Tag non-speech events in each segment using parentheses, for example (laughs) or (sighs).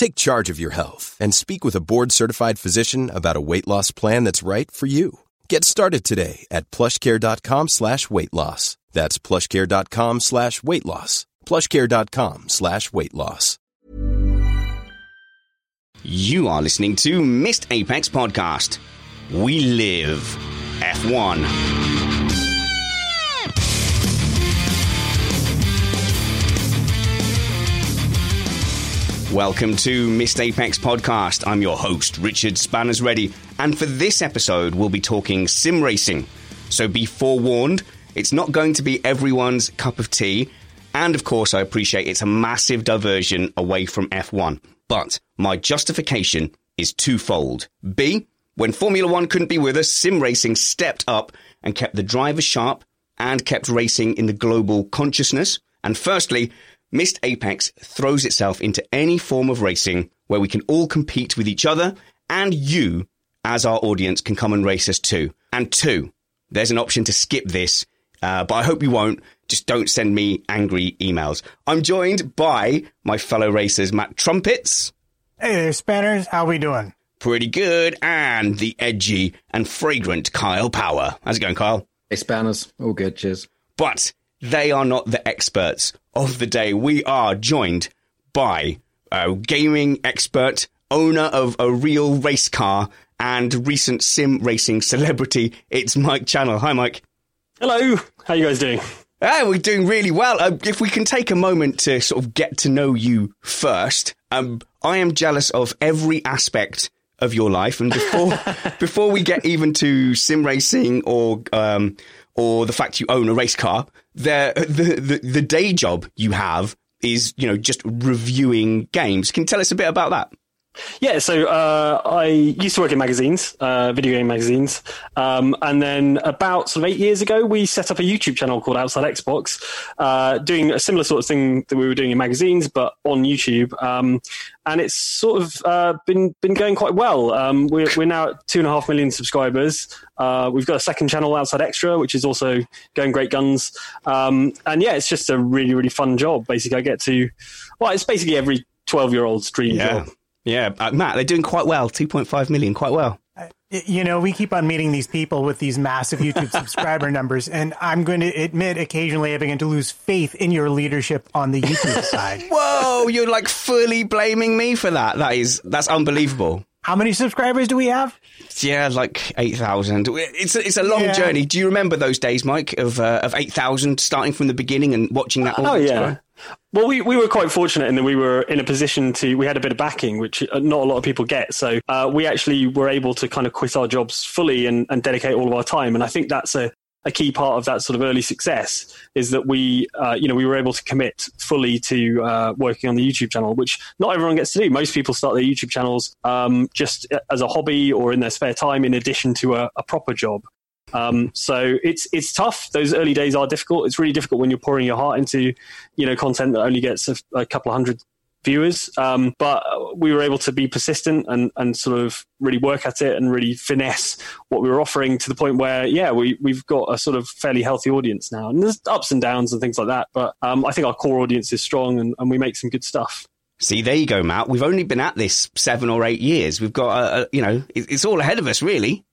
Take charge of your health and speak with a board-certified physician about a weight loss plan that's right for you. Get started today at plushcare.com slash weight loss. That's plushcare.com slash weight loss. plushcare.com slash weight loss. You are listening to Missed Apex Podcast. We live F1. Welcome to Missed Apex Podcast. I'm your host, Richard Spanners Ready, and for this episode, we'll be talking sim racing. So be forewarned, it's not going to be everyone's cup of tea, and of course, I appreciate it's a massive diversion away from F1. But my justification is twofold. B, when Formula One couldn't be with us, sim racing stepped up and kept the drivers sharp and kept racing in the global consciousness. And firstly, Missed Apex throws itself into any form of racing where we can all compete with each other and you, as our audience, can come and race us too. And two, there's an option to skip this, uh, but I hope you won't. Just don't send me angry emails. I'm joined by my fellow racers, Matt Trumpets. Hey there, Spanners. How we doing? Pretty good. And the edgy and fragrant Kyle Power. How's it going, Kyle? Hey, Spanners. All good. Cheers. But they are not the experts of the day. We are joined by a gaming expert, owner of a real race car, and recent sim racing celebrity. It's Mike Channell. Hi, Mike. Hello. How you guys doing? Ah, we're doing really well. Uh, if we can take a moment to sort of get to know you first, um, I am jealous of every aspect of your life, and before (laughs) before we get even to sim racing or um, or the fact you own a race car, the, the the day job you have is you know just reviewing games. Can you tell us a bit about that? Yeah, so uh, I used to work in magazines, uh, video game magazines, um, and then about sort of eight years ago, we set up a YouTube channel called Outside Xbox, uh, doing a similar sort of thing that we were doing in magazines, but on YouTube. Um, and it's sort of uh, been been going quite well. Um, we're, we're now at two and a half million subscribers. Uh, we've got a second channel, Outside Extra, which is also going great guns. Um, and yeah, it's just a really really fun job. Basically, I get to well, it's basically every twelve year old's dream Yeah. job. Yeah, uh, Matt, they're doing quite well. Two point five million, quite well. You know, we keep on meeting these people with these massive YouTube (laughs) subscriber numbers, and I'm going to admit occasionally I begin to lose faith in your leadership on the YouTube (laughs) side. Whoa, you're like fully blaming me for that. That is that's unbelievable. How many subscribers do we have? Yeah, like eight thousand. It's a, it's a long Yeah. journey. Do you remember those days, Mike, of uh, of eight thousand, starting from the beginning and watching that? Oh yeah. Well, we, we were quite fortunate in that we were in a position to we had a bit of backing, which uh, not a lot of people get. So uh, we actually were able to kind of quit our jobs fully and, and dedicate all of our time. And I think that's a, a key part of that sort of early success is that we uh, you know we were able to commit fully to uh, working on the YouTube channel, which not everyone gets to do. Most people start their YouTube channels um, just as a hobby or in their spare time, in addition to a, a proper job. Um, so it's it's tough. Those early days are difficult. It's really difficult when you're pouring your heart into you know content that only gets a, a couple of hundred viewers. Um, but we were able to be persistent and, and sort of really work at it and really finesse what we were offering to the point where, yeah, we, we've got a sort of fairly healthy audience now. And there's ups and downs and things like that. But um, I think our core audience is strong and, and we make some good stuff. See, there you go, Matt. We've only been at this seven or eight years. We've got, a, a, you know, it's all ahead of us, really.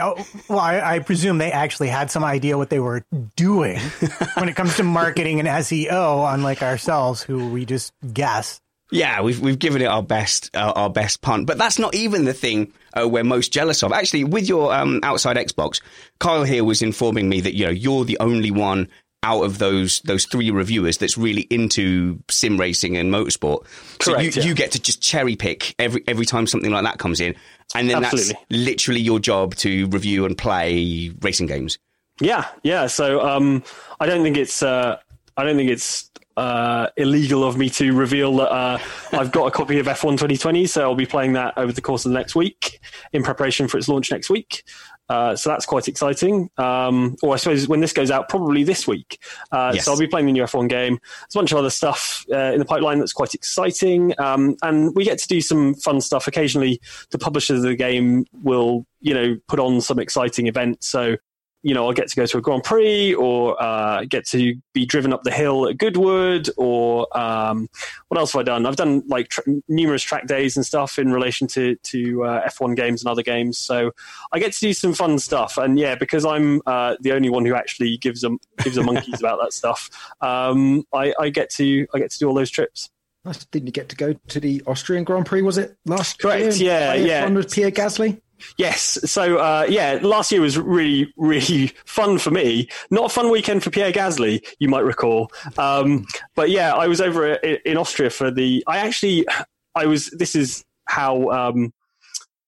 Oh, well, I, I, presume they actually had some idea what they were doing (laughs) when it comes to marketing and SEO, unlike ourselves, who we just guess. Yeah, we've we've given it our best uh, our best punt, but that's not even the thing uh, we're most jealous of. Actually, with your um, outside Xbox, Kyle here was informing me that you know you're the only one out of those those three reviewers that's really into sim racing and motorsport. So you, yeah. you get to just cherry pick every every time something like that comes in, and then Absolutely. that's literally your job to review and play racing games. Yeah, yeah. So um, I don't think it's uh, I don't think it's uh, illegal of me to reveal that uh, I've got a copy of F1 2020, so I'll be playing that over the course of the next week in preparation for its launch next week. Uh, so that's quite exciting. Um, or I suppose when this goes out, probably this week. Uh, Yes. So I'll be playing the new F1 game. There's a bunch of other stuff uh, in the pipeline that's quite exciting. Um, and we get to do some fun stuff. Occasionally, the publishers of the game will, you know, put on some exciting events. So you know, I'll get to go to a Grand Prix or uh, get to be driven up the hill at Goodwood or um, what else have I done? I've done like tr- numerous track days and stuff in relation to to uh, F1 games and other games. So I get to do some fun stuff. And yeah, because I'm uh, the only one who actually gives a gives a monkeys (laughs) about that stuff, um, I, I get to I get to do all those trips. Nice. Didn't you get to go to the Austrian Grand Prix? Was it last Correct, year? yeah, yeah. F1 with Pierre Gasly. Yes. So uh, yeah, last year was really, really (laughs) fun for me. Not a fun weekend for Pierre Gasly, you might recall. Um, but yeah, I was over in Austria for the. I actually, (sighs) I was. This is how um,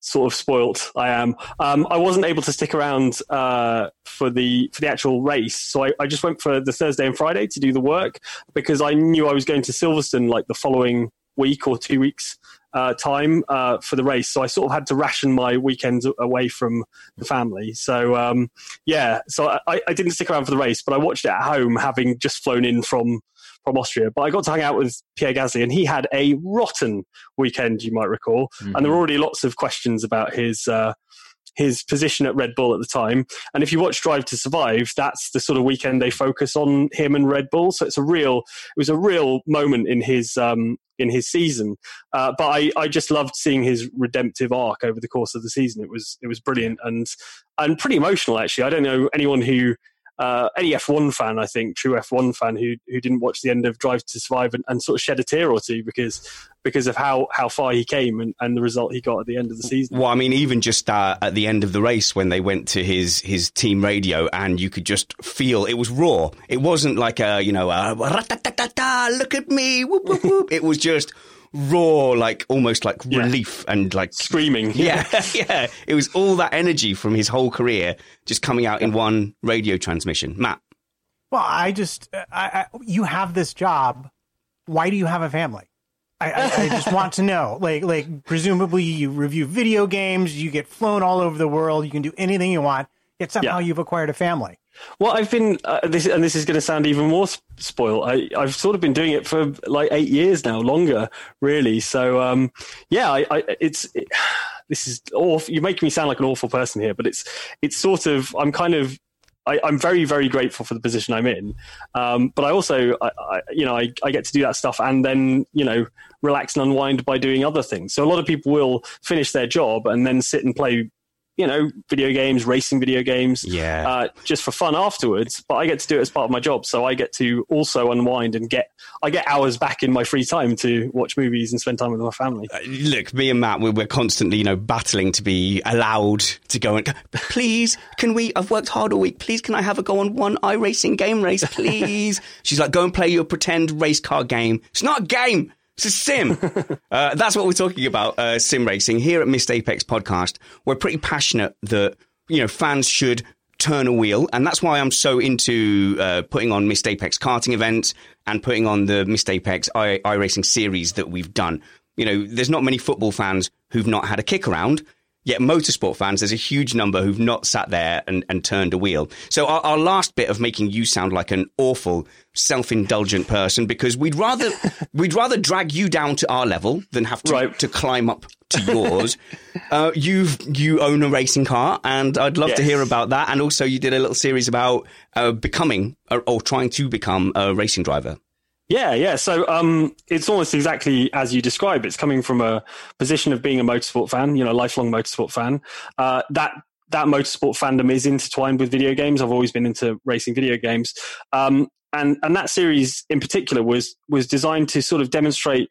sort of spoilt I am. Um, I wasn't able to stick around uh, for the for the actual race, so I, I just went for the Thursday and Friday to do the work because I knew I was going to Silverstone like the following week or two weeks uh, time uh, for the race. So I sort of had to ration my weekends away from the family. So um, yeah, so I, I didn't stick around for the race, but I watched it at home, having just flown in from from Austria. But I got to hang out with Pierre Gasly, and he had a rotten weekend, you might recall. And there were already lots of questions about his. Uh, his position at Red Bull at the time. And if you watch Drive to Survive, that's the sort of weekend they focus on him and Red Bull. So it's a real, it was a real moment in his um, in his season. Uh, but I, I just loved seeing his redemptive arc over the course of the season. It was it was brilliant and and pretty emotional actually. I don't know anyone who. Uh, any F1 fan, I think, true F1 fan who who didn't watch the end of Drive to Survive and, and sort of shed a tear or two because because of how, how far he came and, and the result he got at the end of the season. Well, I mean, even just uh, at the end of the race when they went to his his team radio, and you could just feel it was raw. It wasn't like a you know a look at me, whoop, whoop, whoop. it was just raw, like almost like Yeah. relief and like Screaming. yeah, (laughs) (laughs) yeah. It was all that energy from his whole career just coming out in one radio transmission. Matt, Well, I just, I, I, you have this job. Why do you have a family? I, I, I just want to know. (laughs) Like, like presumably you review video games, you get flown all over the world, you can do anything you want. Yet somehow Yeah. you've acquired a family. Well, I've been uh, this, and this is going to sound even more sp- spoiled. I, I've sort of been doing it for like eight years now, longer, really. So, um, yeah, I, I, it's it, (sighs) this is awful. You make me sound like an awful person here, but it's it's sort of I'm kind of I, I'm very very grateful for the position I'm in, um, but I also I, I, you know I, I get to do that stuff and then you know relax and unwind by doing other things. So a lot of people will finish their job and then sit and play. You know, video games, racing video games, Yeah. uh, just for fun afterwards. But I get to do it as part of my job, so I get to also unwind and get I get hours back in my free time to watch movies and spend time with my family. Uh, look, me and Matt, we're, we're constantly, you know, battling to be allowed to go and please, can we? I've worked hard all week. Please, can I have a go on one iRacing game race, please? (laughs) She's like, go and play your pretend race car game. It's not a game. It's a sim. (laughs) uh, that's what we're talking about, uh, sim racing. Here at Missed Apex Podcast, we're pretty passionate that, you know, fans should turn a wheel. And that's why I'm so into uh, putting on Missed Apex karting events and putting on the Missed Apex i- iRacing series that we've done. You know, there's not many football fans who've not had a kick around. Yet motorsport fans, there's a huge number who've not sat there and, and turned a wheel. So our, our last bit of making you sound like an awful, self-indulgent person because we'd rather (laughs) we'd rather drag you down to our level than have to, Right. to climb up to yours. (laughs) uh, you've you own a racing car, and I'd love to hear about that. And also, you did a little series about uh, becoming or, or trying to become a racing driver. Yeah, yeah. So um, it's almost exactly as you describe. It's coming from a position of being a motorsport fan, you know, a lifelong motorsport fan. Uh, that that motorsport fandom is intertwined with video games. I've always been into racing video games, um, and and that series in particular was was designed to sort of demonstrate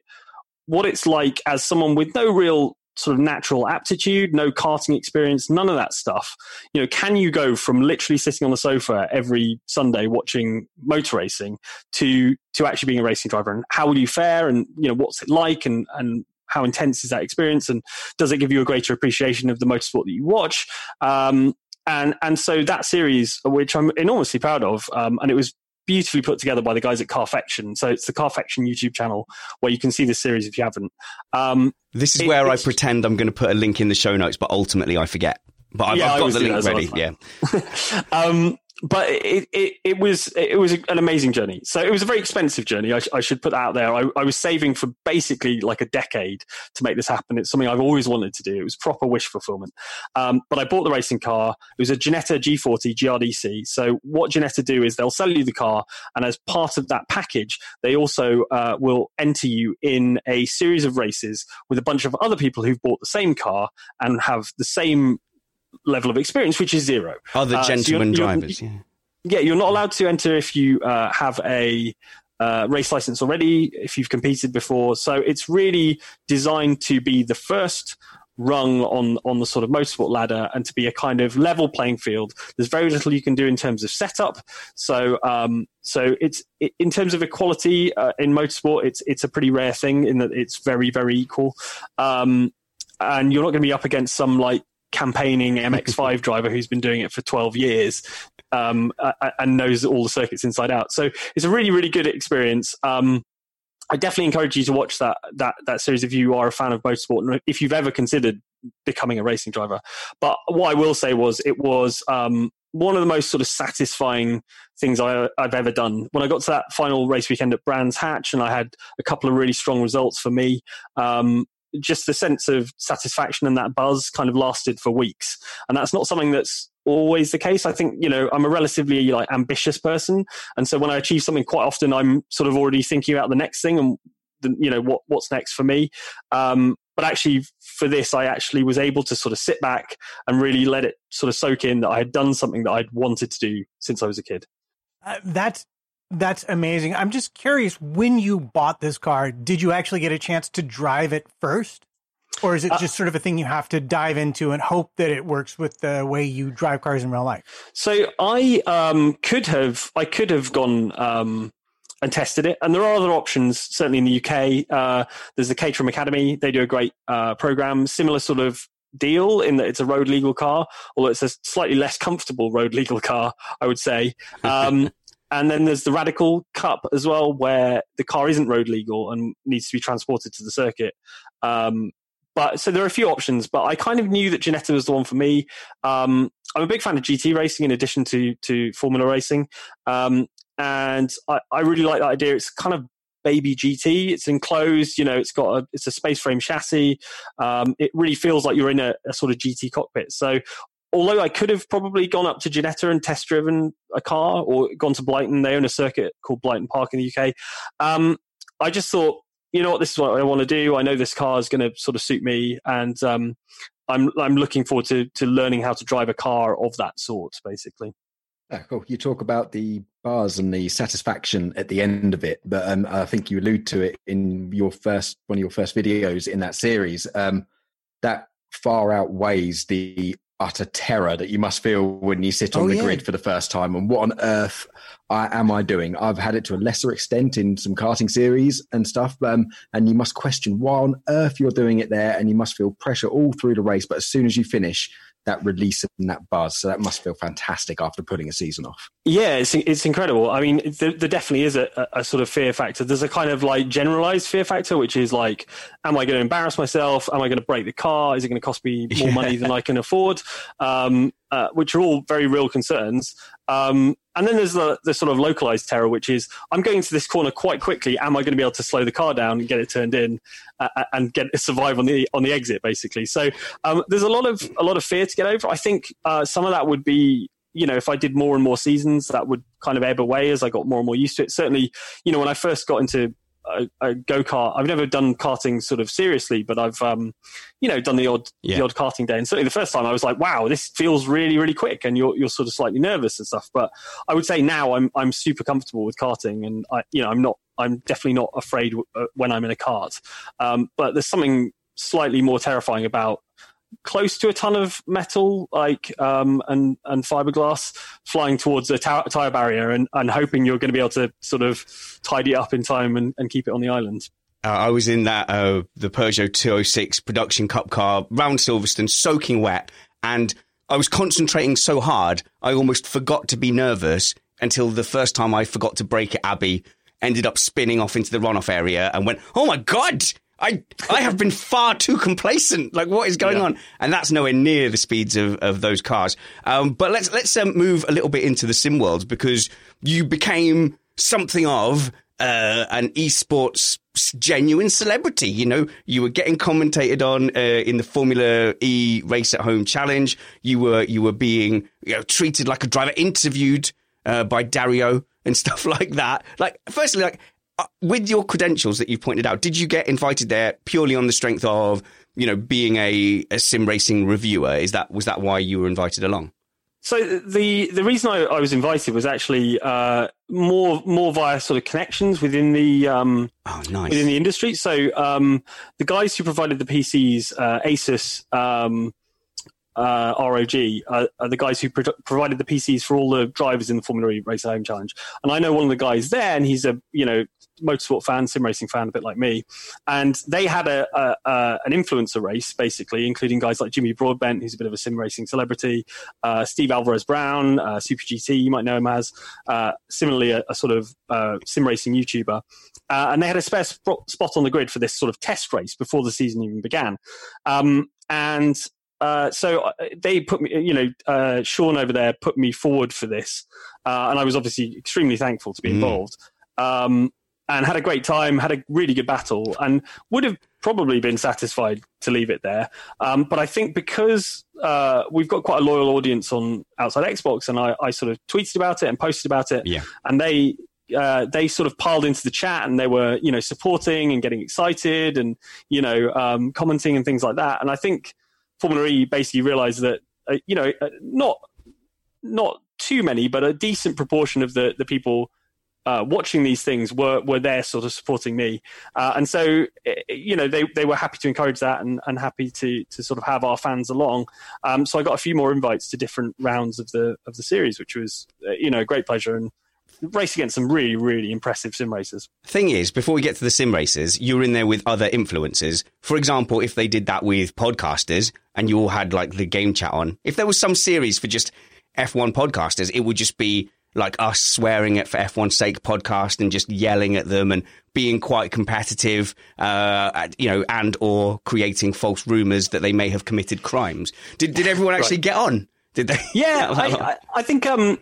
what it's like as someone with no real sort of natural aptitude, no karting experience, none of that stuff. You know, can you go from literally sitting on the sofa every Sunday watching motor racing to to actually being a racing driver? And how will you fare? And you know what's it like? And and how intense is that experience? And does it give you a greater appreciation of the motorsport that you watch? Um, and and so that series which i'm enormously proud of um, and it was beautifully put together by the guys at carfection so it's the carfection youtube channel where you can see this series if you haven't um, This is It- where I pretend I'm going to put a link in the show notes, but ultimately I forget. But I've, Yeah, I've got the link as well, ready. Yeah. (laughs) um, but it, it, it was it was an amazing journey. So it was a very expensive journey. I, sh- I should put that out there. I, I was saving for basically like a decade to make this happen. It's something I've always wanted to do. It was proper wish fulfillment. Um, but I bought the racing car. It was a Ginetta G40 GRDC. So what Ginetta do is they'll sell you the car, and as part of that package, they also uh, will enter you in a series of races with a bunch of other people who've bought the same car and have the same level of experience, which is zero. Other Uh, so you're- gentlemen you're- drivers. Yeah. Yeah, you're not allowed to enter if you uh, have a uh, race license already, if you've competed before. So it's really designed to be the first rung on on the sort of motorsport ladder and to be a kind of level playing field. There's very little you can do in terms of setup. So um, so it's it, in terms of equality uh, in motorsport, it's it's a pretty rare thing in that it's very very equal. Um, and you're not going to be up against some like campaigning MX5 (laughs) driver who's been doing it for 12 years um, and knows all the circuits inside out. So it's a really, really good experience. Um, I definitely encourage you to watch that that that series if you are a fan of motorsport and if you've ever considered becoming a racing driver. But what I will say was it was um, one of the most sort of satisfying things I, I've ever done. When I got to that final race weekend at Brands Hatch, and I had a couple of really strong results for me. Um, just the sense of satisfaction and that buzz kind of lasted for weeks, and that's not something that's always the case. I think you know I'm a relatively like ambitious person, and so when I achieve something, quite often I'm sort of already thinking about the next thing and the, you know what what's next for me. Um, but actually, for this, I actually was able to sort of sit back and really let it sort of soak in that I had done something that I'd wanted to do since I was a kid. Uh, that's that's amazing. I'm just curious. When you bought this car, did you actually get a chance to drive it first, or is it Uh, just sort of a thing you have to dive into and hope that it works with the way you drive cars in real life? So I um, could have I could have gone um, and tested it, and there are other options. Certainly in the UK, uh, there's the Caterham Academy. They do a great uh, program, similar sort of deal in that it's a road legal car, although it's a slightly less comfortable road legal car, I would say. (laughs) Um, and then there's the Radical Cup as well, where the car isn't road legal and needs to be transported to the circuit. Um, but so there are a few options, but I kind of knew that Ginetta was the one for me. Um, I'm a big fan of GT racing in addition to to Formula racing, um, and I, I really like that idea. It's kind of baby GT. It's enclosed, you know. It's got a it's a space frame chassis. Um, it really feels like you're in a, a sort of GT cockpit. So although I could have probably gone up to Ginetta and test driven a car or gone to Blyton, they own a circuit called Blyton Park in the UK. Um, I just thought, you know what, this is what I want to do. I know this car is going to sort of suit me, and um, I'm I'm looking forward to to learning how to drive a car of that sort, basically. Oh, cool. You talk about the bars and the satisfaction at the end of it, but um, I think you allude to it in your first one of your first videos in that series. Um, that far outweighs the utter terror that you must feel when you sit on Oh, the yeah. grid for the first time. And what on earth I, am I doing? I've had it to a lesser extent in some karting series and stuff, um, and you must question why on earth you're doing it there, and you must feel pressure all through the race. But as soon as you finish, that release and that buzz. So that must feel fantastic after putting a season off. Yeah, it's it's incredible. I mean, there, there definitely is a, a, sort of fear factor. There's a kind of like generalized fear factor, which is like, am I going to embarrass myself? Am I going to break the car? Is it going to cost me more money than I can afford? Um, uh, which are all very real concerns. Um, and then there's the, the sort of localized terror, which is I'm going to this corner quite quickly. Am I going to be able to slow the car down and get it turned in uh, uh and get survive on the on the exit, basically? So um, there's a lot of a lot of fear to get over. I think uh, some of that would be you know, if I did more and more seasons, that would kind of ebb away as I got more and more used to it. Certainly, you know, when I first got into a, a go kart. I've never done karting sort of seriously, but I've um, you know done the odd yeah. the odd karting day. And certainly the first time I was like, wow, this feels really really quick, and you're you're sort of slightly nervous and stuff. But I would say now I'm I'm super comfortable with karting, and I you know I'm not I'm definitely not afraid uh, when I'm in a kart. Um, but there's something slightly more terrifying about close to a ton of metal, like um, and and fiberglass, flying towards a tire barrier, and, and hoping you're going to be able to sort of tidy it up in time and, and keep it on the island. Uh, I was in that uh, the Peugeot 206 production cup car round Silverstone, soaking wet, and I was concentrating so hard I almost forgot to be nervous until the first time I forgot to brake at Abbey. Ended up spinning off into the runoff area and went, "Oh my god!" I I have been far too complacent. Like what is going yeah. on? And that's nowhere near the speeds of, of those cars. Um, but let's let's um, move a little bit into the sim world because you became something of uh, an esports genuine celebrity. You know, you were getting commentated on uh, in the Formula E Race at Home Challenge. You were you were being you know, treated like a driver, interviewed uh, by Dario and (laughs) stuff like that. Like, firstly, like with your credentials that you've pointed out, did you get invited there purely on the strength of you know being a, a sim racing reviewer? Is that was that why you were invited along? So the the reason I, I was invited was actually uh, more more via sort of connections within the um, oh, nice. within the industry. So um, the guys who provided the PCs, uh, Asus, um, uh, ROG uh, are the guys who pro- provided the PCs for all the drivers in the Formula E Race at Home Challenge. And I know one of the guys there, and he's a you know motorsport fan, sim racing fan, a bit like me. And they had a, a, a an influencer race, basically, including guys like Jimmy Broadbent, who's a bit of a sim racing celebrity, uh, Steve Alvarez Brown, uh, Super GT, you might know him as, uh, similarly a, sort of uh, sim racing YouTuber. Uh, and they had a spare sp- spot on the grid for this sort of test race before the season even began. Um, and uh, so they put me, you know, uh, Sean over there put me forward for this, uh, and I was obviously extremely thankful to be mm. involved. Um, and had a great time, had a really good battle, and would have probably been satisfied to leave it there. Um, but I think because uh, we've got quite a loyal audience on outside Xbox, and I, I, sort of tweeted about it and posted about it, yeah. and they uh, they sort of piled into the chat and they were you know supporting and getting excited and you know um, commenting and things like that. And I think Formula E basically realised that uh, you know uh, not not too many, but a decent proportion of the the people uh, watching these things were were there sort of supporting me, uh, and so uh, you know they they were happy to encourage that and, and happy to to sort of have our fans along. Um, so I got a few more invites to different rounds of the of the series, which was uh, you know a great pleasure and race against some really, really impressive sim racers. Thing is, before we get to the sim racers, you're in there with other influencers. For example, if they did that with podcasters and you all had like the game chat on, if there was some series for just F1 podcasters, it would just be like us swearing at for F1's sake podcast and just yelling at them and being quite competitive, uh, you know, and or creating false rumors that they may have committed crimes. Did did everyone actually right. get on? Did they? (laughs) Yeah, I, I, think um,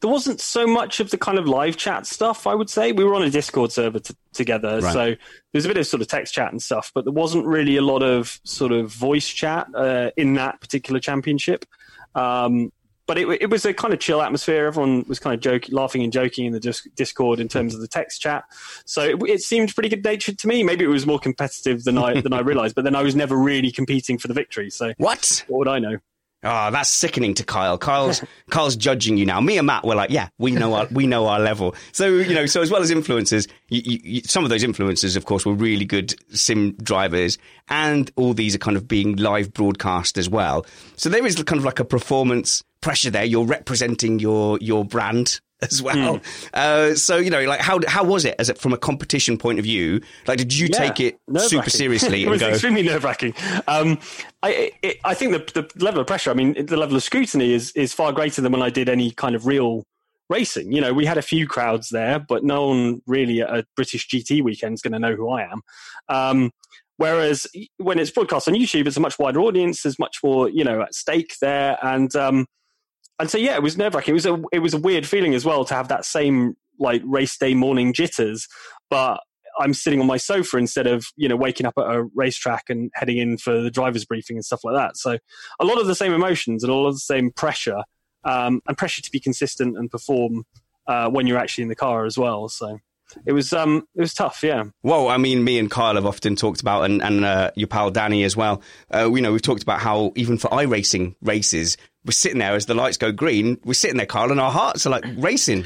there wasn't so much of the kind of live chat stuff. I would say we were on a Discord server t- together, right. so there's a bit of sort of text chat and stuff, but there wasn't really a lot of sort of voice chat uh, in that particular championship. Um, but it, it was a kind of chill atmosphere. Everyone was kind of joking, laughing and joking in the Discord in terms of the text chat. So it, it seemed pretty good natured to me. Maybe it was more competitive than I than I realized. But then I was never really competing for the victory. So what? What would I know? Oh, that's sickening to Kyle. Kyle's (laughs) Kyle's judging you now. Me and Matt were like, yeah, we know our we know our level. So you know, so as well as influencers, you, you, some of those influencers, of course, were really good sim drivers, and all these are kind of being live broadcast as well. So there is kind of like a performance pressure there. You're representing your your brand (laughs) as well. Mm. Uh, so you know, like how how was it as it, from a competition point of view? Like, did you yeah, take it super seriously? (laughs) it was go, extremely nerve wracking. Um, I it, I think the the level of pressure. I mean, the level of scrutiny is is far greater than when I did any kind of real racing. You know, we had a few crowds there, but no one really at a British GT weekend is going to know who I am. Um, whereas when it's broadcast on YouTube, it's a much wider audience. There's much more, you know, at stake there, and um, and so yeah, it was nerve wracking. It was a it was a weird feeling as well to have that same like race day morning jitters, but I'm sitting on my sofa instead of you know waking up at a racetrack and heading in for the driver's briefing and stuff like that. So a lot of the same emotions and a lot of the same pressure um, and pressure to be consistent and perform uh, when you're actually in the car as well. So it was um it was tough yeah well i mean me and kyle have often talked about and, and uh, your pal danny as well uh, you know we've talked about how even for iRacing races we're sitting there as the lights go green we're sitting there kyle and our hearts are like racing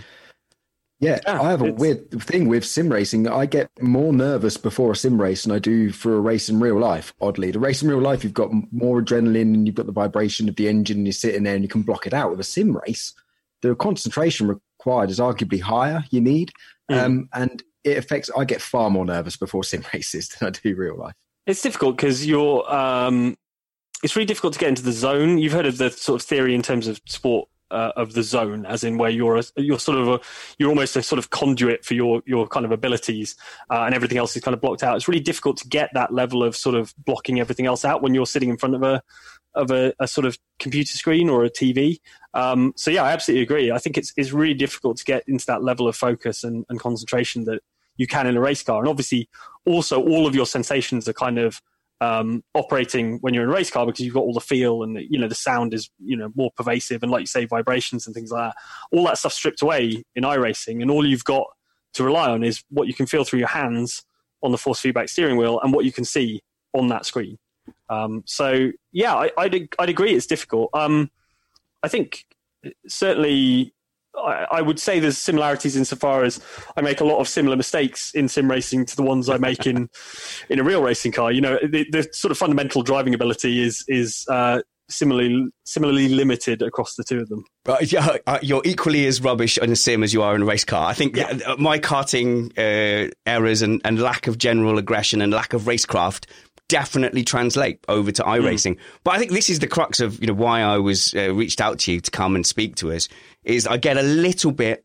yeah, yeah I have a weird thing with sim racing. I get more nervous before a sim race than I do for a race in real life. Oddly, the race in real life, you've got more adrenaline and you've got the vibration of the engine, and you're sitting there and you can block it out. With a sim race, the concentration required is arguably higher. You need, mm. um, and it affects. I get far more nervous before sim (laughs) races than I do real life. It's difficult because you're. Um, it's really difficult to get into the zone. You've heard of the sort of theory in terms of sport uh, of the zone, as in where you're a, you're sort of a, you're almost a sort of conduit for your your kind of abilities, uh, and everything else is kind of blocked out. It's really difficult to get that level of sort of blocking everything else out when you're sitting in front of a of a, a sort of computer screen or a TV. Um, so yeah, I absolutely agree. I think it's it's really difficult to get into that level of focus and, and concentration that you can in a race car, and obviously also all of your sensations are kind of um, operating when you're in a race car because you've got all the feel and you know the sound is you know more pervasive and like you say vibrations and things like that. All that stuff stripped away in iRacing, and all you've got to rely on is what you can feel through your hands on the force feedback steering wheel and what you can see on that screen. Um, so yeah, I, would I'd agree it's difficult. Um, I think certainly I, I, would say there's similarities insofar as I make a lot of similar mistakes in sim racing to the ones I make in (laughs) in a real racing car. You know, the, the sort of fundamental driving ability is is uh, similarly similarly limited across the two of them. But yeah, uh, you're equally as rubbish in a sim as you are in a race car. I think yeah. Uh, my karting uh, errors and, and lack of general aggression and lack of racecraft definitely translate over to iRacing. Mm. But I think this is the crux of you know why I was uh, reached out to you to come and speak to us. Is I get a little bit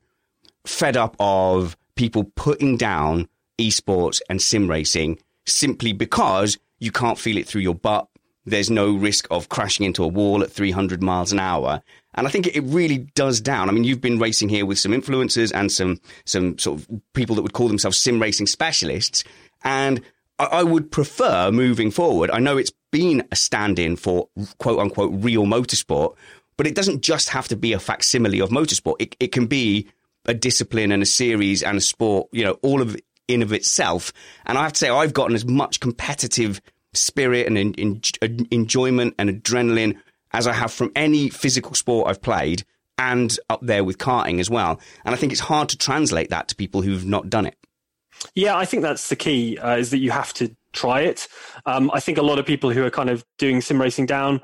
fed up of people putting down esports and sim racing simply because you can't feel it through your butt. There's no risk of crashing into a wall at 300 miles an hour. And I think it really does down. I mean, you've been racing here with some influencers and some, some sort of people that would call themselves sim racing specialists. And I would prefer moving forward. I know it's been a stand in for quote unquote real motorsport, but it doesn't just have to be a facsimile of motorsport. It, it can be a discipline and a series and a sport, you know, all of in of itself. And I have to say, I've gotten as much competitive spirit and in, in, enjoyment and adrenaline as I have from any physical sport I've played and up there with karting as well. And I think it's hard to translate that to people who've not done it. Yeah, I think that's the key uh, is that you have to try it. Um, I think a lot of people who are kind of doing sim racing down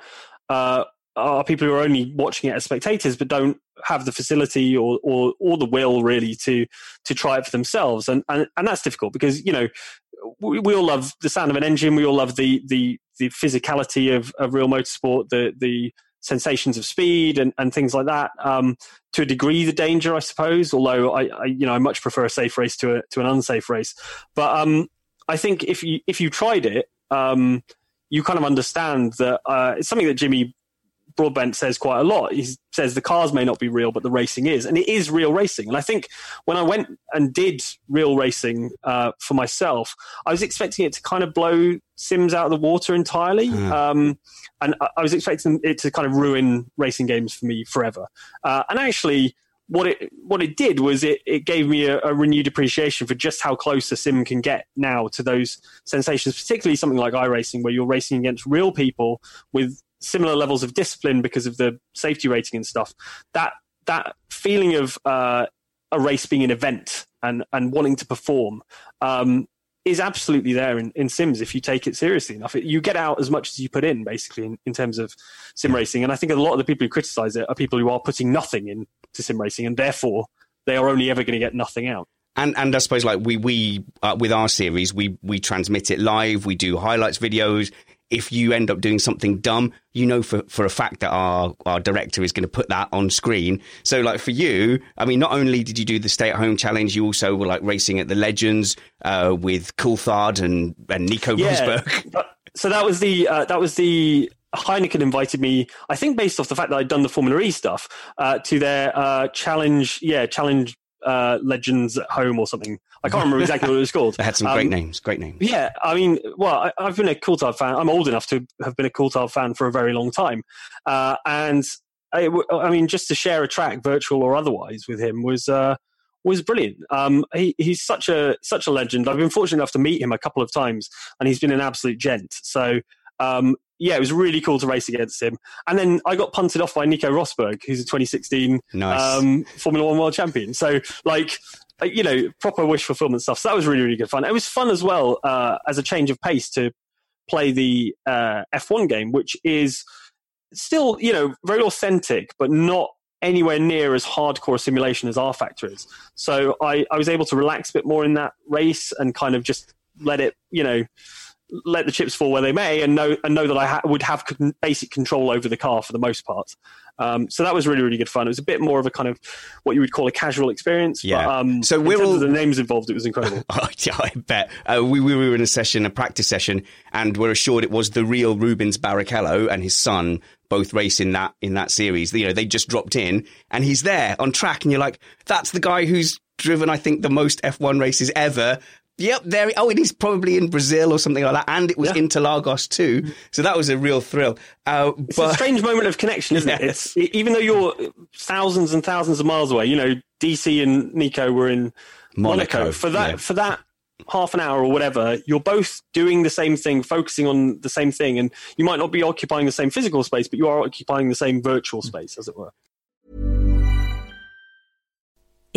uh, are people who are only watching it as spectators, but don't have the facility or, or, or the will really to, to try it for themselves. And, and, and that's difficult because, you know, we, all love the sound of an engine. We all love the, the, the physicality of, of real motorsport, the, the, sensations of speed and, and things like that. Um, to a degree, the danger, I suppose. Although I, I, you know, I much prefer a safe race to a to an unsafe race. But um, I think if you if you tried it, um, you kind of understand that uh, it's something that Jimmy Broadbent says quite a lot. He says the cars may not be real, but the racing is, and it is real racing. And I think when I went and did real racing uh, for myself, I was expecting it to kind of blow Sims out of the water entirely, mm. um, and I was expecting it to kind of ruin racing games for me forever. Uh, and actually, what it what it did was it, it gave me a, a, renewed appreciation for just how close a sim can get now to those sensations, particularly something like iRacing, where you're racing against real people with similar levels of discipline because of the safety rating and stuff. That that feeling of uh, a race being an event and and wanting to perform um, is absolutely there in, in Sims if you take it seriously enough. It, you get out as much as you put in, basically, in, in terms of sim racing. And I think a lot of the people who criticize it are people who are putting nothing into sim racing and therefore they are only ever going to get nothing out. And and I suppose like we we uh, with our series we we transmit it live. We do highlights videos. If you end up doing something dumb, you know for, for a fact that our, our director is going to put that on screen. So like for you, I mean, not only did you do the stay at home challenge, you also were like racing at the Legends uh, with Coulthard and and Nico Yeah. Rosberg. so that was the uh, that was the Heineken invited me. I think based off the fact that I'd done the Formula E stuff uh, to their uh, challenge. Yeah, challenge uh, legends at home or something. I can't remember exactly what it was called. (laughs) They had some great Um, names. Great names. Yeah, I mean, well, I, I've been a Coulthard fan. I'm old enough to have been a Coulthard fan for a very long time, uh, and I mean, just to share a track, virtual or otherwise, with him was uh, was brilliant. Um, he, he's such a such a legend. I've been fortunate enough to meet him a couple of times, and he's been an absolute gent. So. Um, yeah, it was really cool to race against him. And then I got punted off by Nico Rosberg, who's a 2016 Nice. um, Formula One world champion. So, like, uh, you know, proper wish fulfillment stuff. So that was really, really good fun. It was fun as well uh, as a change of pace to play the uh, F1 game, which is still, you know, very authentic, but not anywhere near as hardcore a simulation as rFactor is. So I, I was able to relax a bit more in that race and kind of just let it, you know, let the chips fall where they may, and know and know that I ha- would have con- basic control over the car for the most part. Um, so that was really really good fun. It was a bit more of a kind of what you would call a casual experience. Yeah. But, um, So in we're terms all- of the names involved, it was incredible. (laughs) Oh, yeah, I bet. Uh, we, we were in a session, a practice session, and we're assured it was the real Rubens Barrichello and his son both race in that in that series. You know, they just dropped in, and he's there on track, and you're like, that's the guy who's driven, I think, the most F1 races ever. Yep, there. Oh, and he's probably in Brazil or something like that, and it was Yeah. Interlagos too. So that was a real thrill. Uh, It's but a strange moment of connection, isn't it? It's even though you're thousands and thousands of miles away. You know, DC and Nico were in Monaco, Monaco, for that yeah. for that half an hour or whatever. You're both doing the same thing, focusing on the same thing, and you might not be occupying the same physical space, but you are occupying the same virtual space, as it were.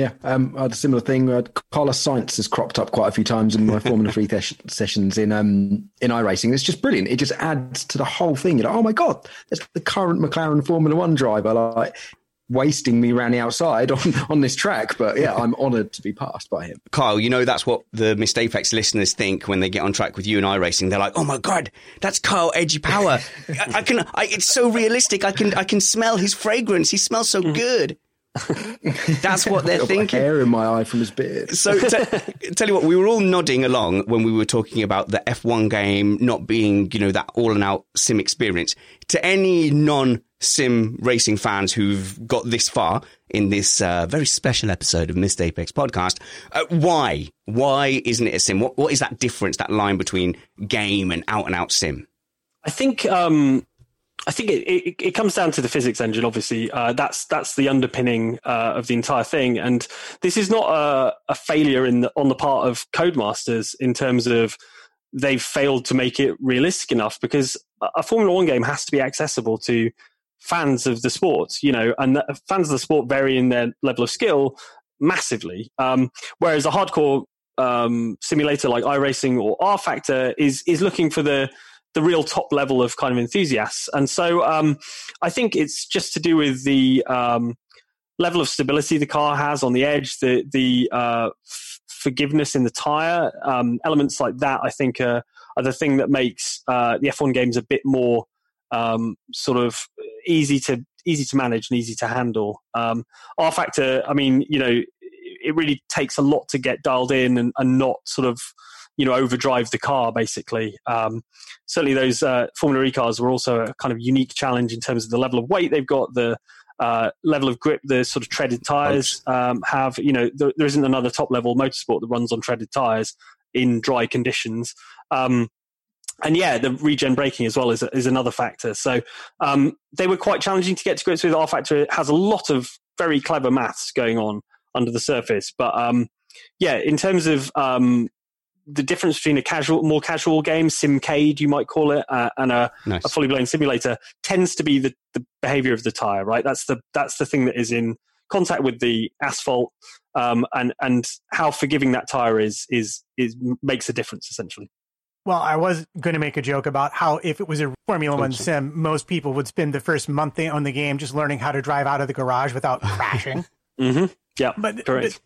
Yeah, um, I had a similar thing. Uh, Carlos Sainz has cropped up quite a few times in my (laughs) Formula Three th- sessions in um, in iRacing. It's just brilliant. It just adds to the whole thing. You're like, oh my god, that's the current McLaren Formula One driver. Like, wasting me around the outside (laughs) on, on this track. But yeah, I'm honoured to be passed by him. Kyle, you know that's what the Missed Apex listeners think when they get on track with you and iRacing. They're like, "Oh my god, that's Kyle Edgy Power! (laughs) I, I can, I, it's so realistic. I can, I can smell his fragrance. He smells so good." That's what they're thinking. hair in my eye from his beard. So, t- (laughs) tell you what, we were all nodding along when we were talking about the F1 game not being, you know, that all and out sim experience. To any non sim racing fans who've got this far in this uh, very special episode of Missed Apex podcast, uh, why? Why isn't it a sim? What, what is that difference, that line between game and out and out sim? I think um, I think it, it, it comes down to the physics engine. Obviously, uh, that's that's the underpinning uh, of the entire thing. And this is not a, a failure in the, on the part of Codemasters in terms of they've failed to make it realistic enough. Because a Formula One game has to be accessible to fans of the sport, you know, and fans of the sport vary in their level of skill massively. Um, whereas a hardcore um, simulator like iRacing or rFactor is is looking for the the real top level of kind of enthusiasts. And so um, I think it's just to do with the um, level of stability the car has on the edge, the the uh, f- forgiveness in the tire, um, elements like that. I think are, are the thing that makes uh, the F1 games a bit more um, sort of easy to easy to manage and easy to handle. Um, rFactor, I mean, you know, it really takes a lot to get dialed in and, and not sort of you know overdrive the car basically. Um, certainly, those uh, Formula E cars were also a kind of unique challenge in terms of the level of weight they've got, the uh, level of grip the sort of treaded tires um, have. You know, there, there isn't another top level motorsport that runs on treaded tires in dry conditions. Um, and yeah, the regen braking as well is, is another factor. So um, they were quite challenging to get to grips with. rFactor has a lot of very clever maths going on under the surface, but um, yeah, in terms of um, the difference between a casual, more casual game, simcade you might call it, uh, and a, Nice. a fully blown simulator tends to be the, the behavior of the tire. Right, that's the that's the thing that is in contact with the asphalt, um, and and how forgiving that tire is is is makes a difference essentially. Well, I was going to make a joke about how if it was a Formula One sim, most people would spend the first month on the game just learning how to drive out of the garage without (laughs) crashing. mm-hmm. Yeah, But, correct. but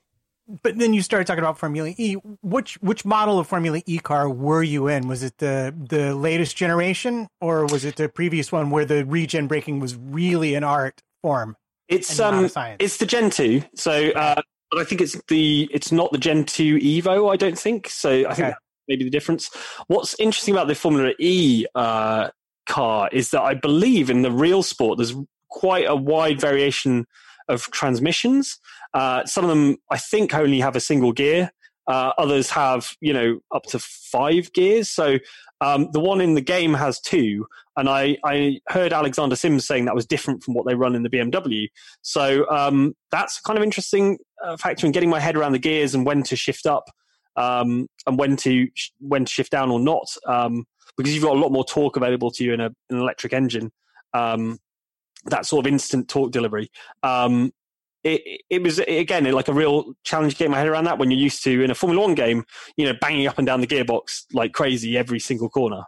but then you started talking about Formula E. Which which model of Formula E car were you in? Was it the the latest generation, or was it the previous one where the regen braking was really an art form? It's um, it's the Gen two. So, uh, but I think it's the it's not the Gen two Evo. I don't think so. I think Okay. that's maybe the difference. What's interesting about the Formula E uh, car is that I believe in the real sport there's quite a wide variation of transmissions. Uh, some of them I think only have a single gear. Uh, others have you know up to five gears. So um, the one in the game has two, and I, I heard Alexander Sims saying that was different from what they run in the BMW. So um, that's kind of interesting uh, factor in getting my head around the gears and when to shift up um, and when to sh- when to shift down or not, um, because you've got a lot more torque available to you in a, an electric engine. Um, that sort of instant torque delivery. It, it was again like a real challenge getting my head around that when you're used to in a Formula One game, you know, banging up and down the gearbox like crazy every single corner.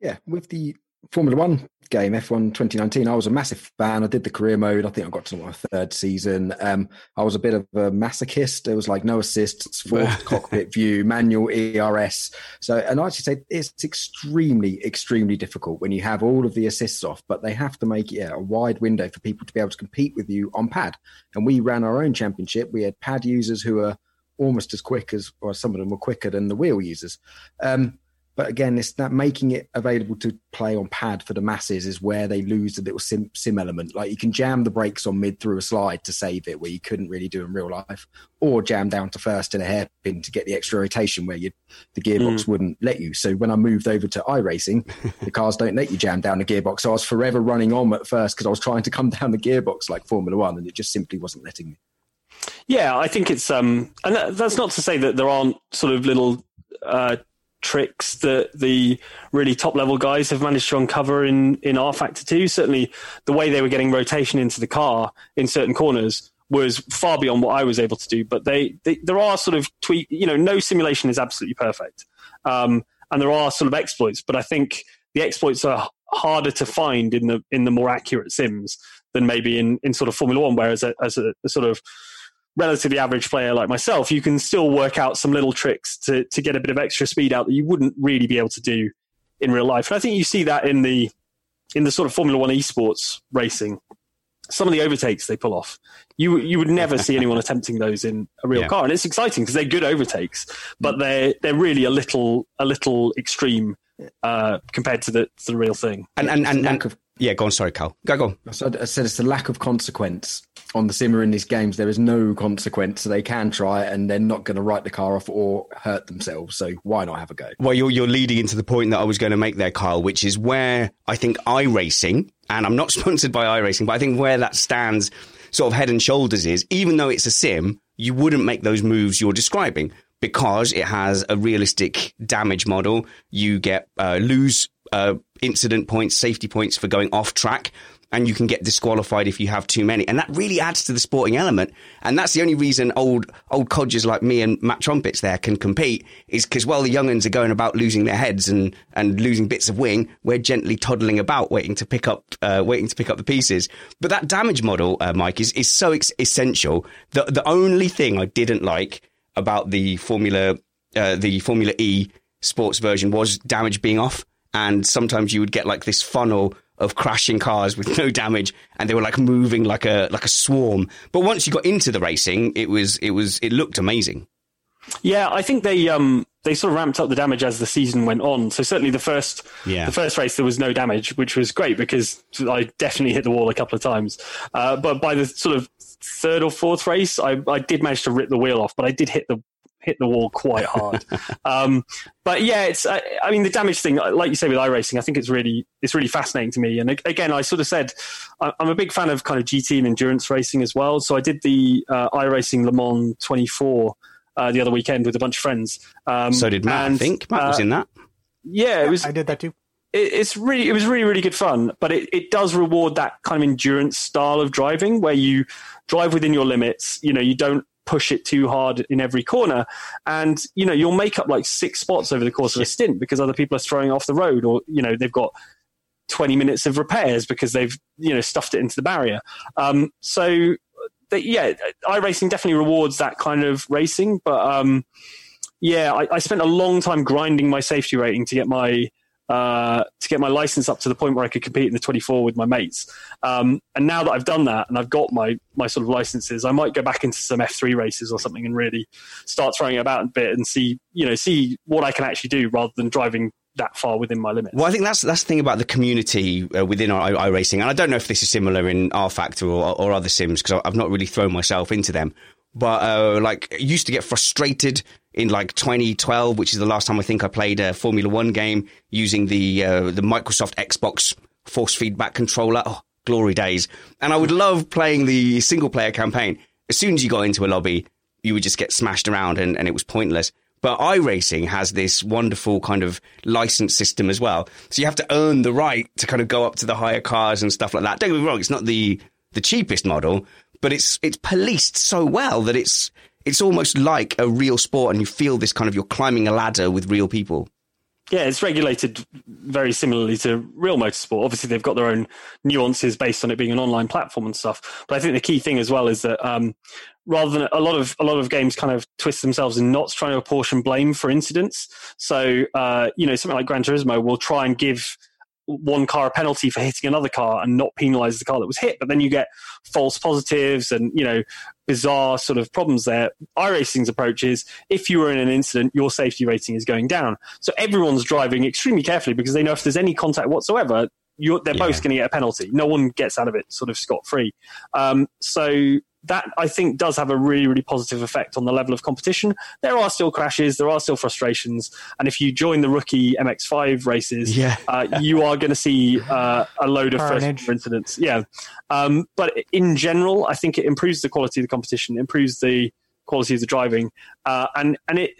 Yeah, with the Formula One game, F1 2019, I was a massive fan. I did the career mode. I think I got to my third season. Um, I was a bit of a masochist. There was like no assists, (laughs) forced cockpit view, manual ERS. So, and I actually say it's extremely, extremely difficult when you have all of the assists off, but they have to make yeah, a wide window for people to be able to compete with you on pad. And we ran our own championship. We had pad users who are almost as quick as, or some of them were quicker than the wheel users. Um, but again, it's that making it available to play on pad for the masses is where they lose the little sim, sim element. Like you can jam the brakes on mid through a slide to save it, where you couldn't really do in real life, or jam down to first in a hairpin to get the extra rotation where you the gearbox wouldn't let you. So when I moved over to iRacing, the cars don't let you jam down the gearbox. So I was forever running on at first because I was trying to come down the gearbox like Formula One, and it just simply wasn't letting me. Yeah, I think it's um, and that, that's not to say that there aren't sort of little uh, tricks that the really top level guys have managed to uncover in in rFactor Two. Certainly, the way they were getting rotation into the car in certain corners was far beyond what I was able to do. But they, they there are sort of tweak. You know, no simulation is absolutely perfect, um, and there are sort of exploits. But I think the exploits are harder to find in the in the more accurate sims than maybe in, in sort of Formula One, whereas as a, a sort of relatively average player like myself, you can still work out some little tricks to, to get a bit of extra speed out that you wouldn't really be able to do in real life. And I think you see that in the in the sort of Formula One esports racing. Some of the overtakes they pull off, you you would never see anyone (laughs) attempting those in a real Yeah. car, and it's exciting because they're good overtakes, but they're they're really a little a little extreme uh, compared to the to the real thing. And and and, lack and of yeah, go on. Sorry, Carl. Go go. on. So I said it's a lack of consequence on the simmer in these games. There is no consequence, so they can try it, and they're not going to write the car off or hurt themselves. So why not have a go? Well, you're, you're leading into the point that I was going to make there, Kyle, which is where I think iRacing, and I'm not (laughs) sponsored by iRacing, but I think where that stands sort of head and shoulders is, even though it's a sim, you wouldn't make those moves you're describing because it has a realistic damage model. You get uh, lose uh, incident points, safety points for going off track. And you can get disqualified if you have too many, and that really adds to the sporting element. And that's the only reason old old codgers like me and Matt Trumpets there can compete is because while the younguns are going about losing their heads and and losing bits of wing, we're gently toddling about, waiting to pick up uh, waiting to pick up the pieces. But that damage model, uh, Mike, is is so ex- essential. The the only thing I didn't like about the Formula uh, the Formula E sports version was damage being off, and sometimes you would get like this funnel of crashing cars with no damage, and they were like moving like a like a swarm. But once you got into the racing, it was it was it looked amazing. Yeah, I think they um they sort of ramped up the damage as the season went on. So certainly the first Yeah. the first race there was no damage, which was great because I definitely hit the wall a couple of times. Uh, but by the sort of third or fourth race, I I did manage to rip the wheel off, but I did hit the hit the wall quite hard. (laughs) um, but yeah, it's I, I mean the damage thing, like you say with iRacing, I think it's really it's really fascinating to me. And again, I sort of said I- I'm a big fan of kind of GT and endurance racing as well. So I did the uh, iRacing Le Mans 24 uh, the other weekend with a bunch of friends. Um, So did Matt. I think Matt was uh, in that. Yeah, it was I did that too. it, it's really it was really really good fun but it, it does reward that kind of endurance style of driving where you drive within your limits you know you don't push it too hard in every corner. And you know you'll make up like six spots over the course of a stint because other people are throwing off the road or you know they've got 20 minutes of repairs because they've you know stuffed it into the barrier. Um, so that, yeah iRacing definitely rewards that kind of racing but um, yeah I, I spent a long time grinding my safety rating to get my uh, to get my license up to the point where I could compete in the 24 with my mates. Um, and now that I've done that and I've got my my sort of licenses, I might go back into some F3 races or something and really start throwing it about a bit and see you know see what I can actually do rather than driving that far within my limits. Well, I think that's that's the thing about the community uh, within our iRacing, and I don't know if this is similar in rFactor or, or other sims because I've not really thrown myself into them. But uh, like, used to get frustrated in like 2012, which is the last time I think I played a Formula One game using the uh, the Microsoft Xbox force feedback controller. Oh, glory days! And I would love playing the single player campaign. As soon as you got into a lobby, you would just get smashed around, and, and it was pointless. But iRacing has this wonderful kind of license system as well. So you have to earn the right to kind of go up to the higher cars and stuff like that. Don't get me wrong, it's not the the cheapest model, but it's it's policed so well that it's it's almost like a real sport and you feel this kind of you're climbing a ladder with real people. Yeah, it's regulated very similarly to real motorsport. Obviously, they've got their own nuances based on it being an online platform and stuff. But I think the key thing as well is that um, rather than a lot of a lot of games kind of twist themselves in knots trying to apportion blame for incidents. So uh, you know, something like Gran Turismo will try and give one car a penalty for hitting another car and not penalize the car that was hit. But then you get false positives and, you know, bizarre sort of problems there. iRacing's approach is if you were in an incident, your safety rating is going down. So everyone's driving extremely carefully because they know if there's any contact whatsoever, you're, they're both going to get a penalty. No one gets out of it sort of scot free. Um, so that I think does have a really, really positive effect on the level of competition. There are still crashes, there are still frustrations, and if you join the rookie MX5 races, Yeah. uh, you are going to see uh, a load of first Carnage. incidents. Yeah, um, but in general, I think it improves the quality of the competition, improves the quality of the driving, uh, and and it.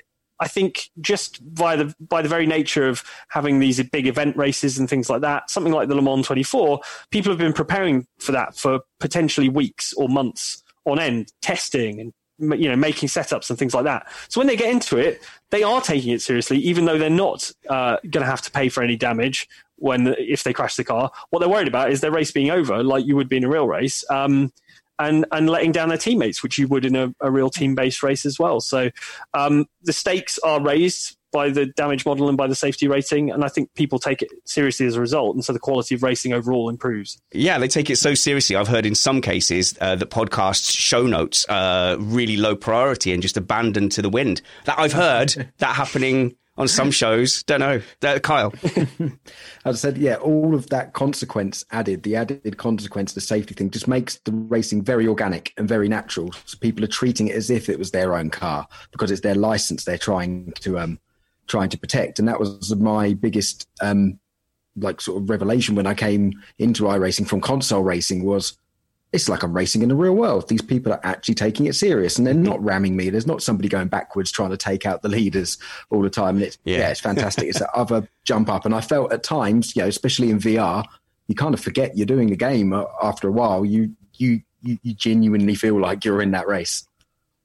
I think just by the by the very nature of having these big event races and things like that, something like the Le Mans 24, people have been preparing for that for potentially weeks or months on end, testing and you know making setups and things like that. So when they get into it, they are taking it seriously, even though they're not uh, going to have to pay for any damage. when if they crash the car. What they're worried about is their race being over, like you would be in a real race. Um, and, and letting down their teammates, which you would in a, a real team based race as well. So um, the stakes are raised by the damage model and by the safety rating. And I think people take it seriously as a result. And so the quality of racing overall improves. Yeah, they take it so seriously. I've heard in some cases uh, that podcasts show notes are really low priority and just abandoned to the wind. That I've heard (laughs) that happening on some shows. Don't know. Uh, Kyle. (laughs) As I said, yeah, all of that consequence added, the added consequence, the safety thing, just makes the racing very organic and very natural. So people are treating it as if it was their own car because it's their license they're trying to um, trying to protect. And that was my biggest um, like sort of revelation when I came into iRacing from console racing was it's like I'm racing in the real world. These people are actually taking it serious and they're not ramming me. There's not somebody going backwards trying to take out the leaders all the time. And it's, yeah. yeah it's fantastic. it's that other jump up. And I felt at times, you know, especially in VR, you kind of forget you're doing the game after a while. You, you, you, you genuinely feel like you're in that race.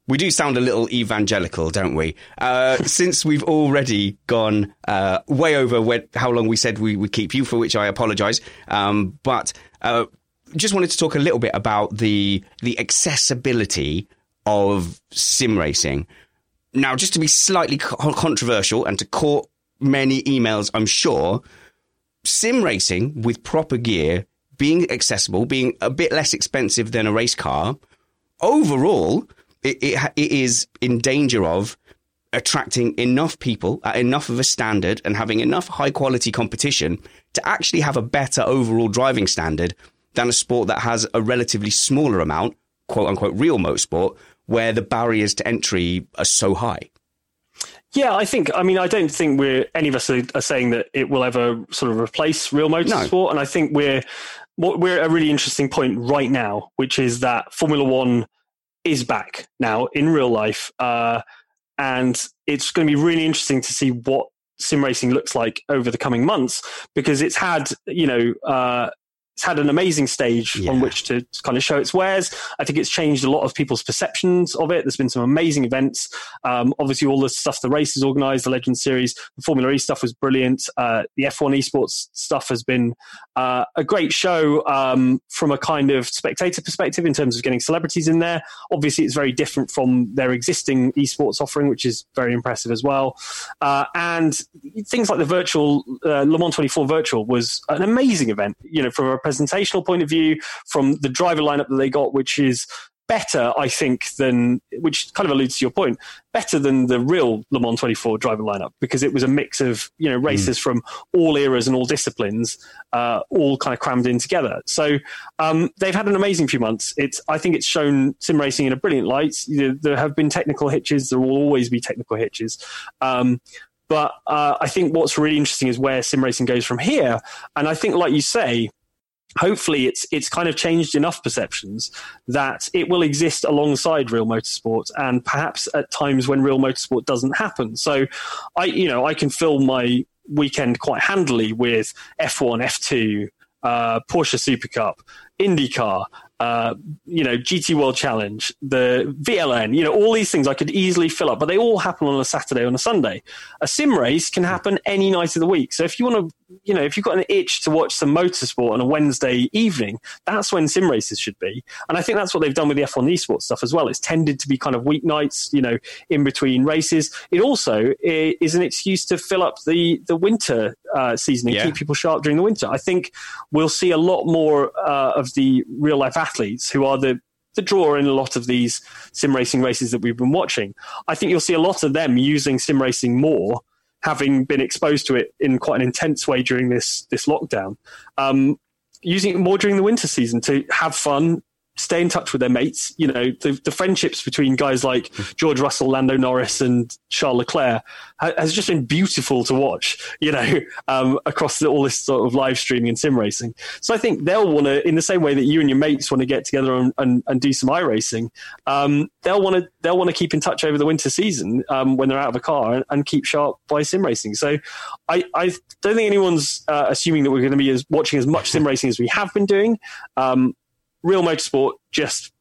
We do sound a little evangelical, don't we? Uh, (laughs) since we've already gone uh, way over where, how long we said we would keep you, for which I apologise. Um, but uh, just wanted to talk a little bit about the the accessibility of sim racing. Now, just to be slightly controversial and to court many emails, I'm sure, sim racing with proper gear being accessible, being a bit less expensive than a race car, overall it, it, it is in danger of attracting enough people at enough of a standard and having enough high quality competition to actually have a better overall driving standard than a sport that has a relatively smaller amount, quote unquote, real motorsport, where the barriers to entry are so high. Yeah, I think. I mean, I don't think we're any of us are, are saying that it will ever sort of replace real motorsport, no. and I think we're we're at a really interesting point right now, which is that Formula One is back now in real life. Uh, and it's going to be really interesting to see what sim racing looks like over the coming months because it's had, you know, uh, it's had an amazing stage yeah. on which to kind of show its wares. I think it's changed a lot of people's perceptions of it. There's been some amazing events. Um, obviously, all the stuff the races organised, the Legend Series, the Formula E stuff was brilliant. Uh, the F1 esports stuff has been uh, a great show um, from a kind of spectator perspective in terms of getting celebrities in there. Obviously, it's very different from their existing esports offering, which is very impressive as well. Uh, and things like the virtual uh, Le Mans 24 virtual was an amazing event. You know, from a presentational point of view, from the driver lineup that they got, which is better, I think, than which kind of alludes to your point, better than the real Le Mans 24 driver lineup because it was a mix of you know racers mm. from all eras and all disciplines, uh, all kind of crammed in together. So um, they've had an amazing few months. It's I think it's shown sim racing in a brilliant light. You know, there have been technical hitches. There will always be technical hitches. Um, but uh, I think what's really interesting is where sim racing goes from here. And I think, like you say, hopefully it's it's kind of changed enough perceptions that it will exist alongside real motorsport and perhaps at times when real motorsport doesn't happen so i you know i can fill my weekend quite handily with f1 f2 uh, Porsche Super Cup, IndyCar, uh, you know, GT World Challenge, the VLN, you know, all these things I could easily fill up, but they all happen on a Saturday on a Sunday. A sim race can happen any night of the week. So if you want to, you know, if you've got an itch to watch some motorsport on a Wednesday evening, that's when sim races should be. And I think that's what they've done with the F1 esports stuff as well. It's tended to be kind of weeknights, you know, in between races. It also is an excuse to fill up the, the winter uh, season and yeah. keep people sharp during the winter. I think we'll see a lot more uh, of the real life athletes who are the the draw in a lot of these sim racing races that we've been watching. I think you'll see a lot of them using sim racing more, having been exposed to it in quite an intense way during this this lockdown. Um, using it more during the winter season to have fun, stay in touch with their mates. You know, the, the, friendships between guys like George Russell, Lando Norris, and Charles Leclerc has just been beautiful to watch. You know, (laughs) um, across the, all this sort of live streaming and sim racing. So I think they'll want to, in the same way that you and your mates want to get together and, and, and do some iRacing, um, they'll want to they'll want to keep in touch over the winter season um, when they're out of a car and, and, keep sharp by sim racing. So I, I don't think anyone's uh, assuming that we're going to be as, watching as much sim racing as we have been doing. Um, real motorsport just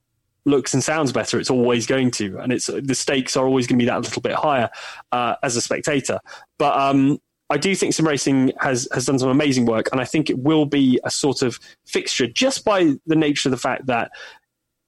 looks and sounds better. It's always going to, and it's the stakes are always going to be that little bit higher uh, as a spectator. But um, I do think sim racing has has done some amazing work, and I think it will be a sort of fixture just by the nature of the fact that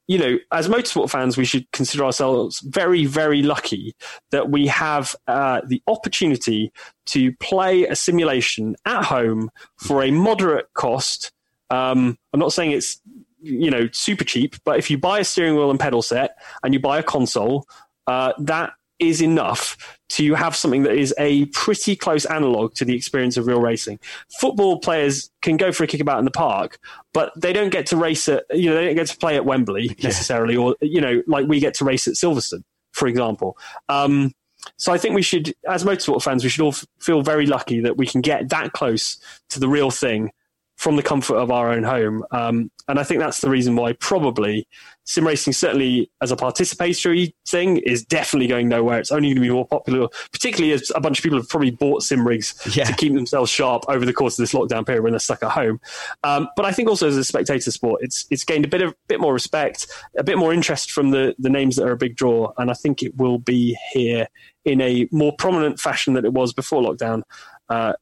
you know, as motorsport fans, we should consider ourselves very, very lucky that we have uh, the opportunity to play a simulation at home for a moderate cost. Um, I'm not saying it's you know super cheap, but if you buy a steering wheel and pedal set and you buy a console, uh, that is enough to have something that is a pretty close analog to the experience of real racing. Football players can go for a kickabout in the park, but they don't get to race at, you know, they don't get to play at Wembley necessarily, yeah. or, you know, like we get to race at Silverstone, for example. Um, so I think we should, as motorsport fans, we should all f- feel very lucky that we can get that close to the real thing from the comfort of our own home. Um, and I think that's the reason why probably sim racing, certainly as a participatory thing, is definitely going nowhere. It's only going to be more popular, particularly as a bunch of people have probably bought sim rigs yeah. to keep themselves sharp over the course of this lockdown period when they're stuck at home. Um, but I think also as a spectator sport, it's it's gained a bit of bit more respect, a bit more interest from the the names that are a big draw, and I think it will be here in a more prominent fashion than it was before lockdown, uh,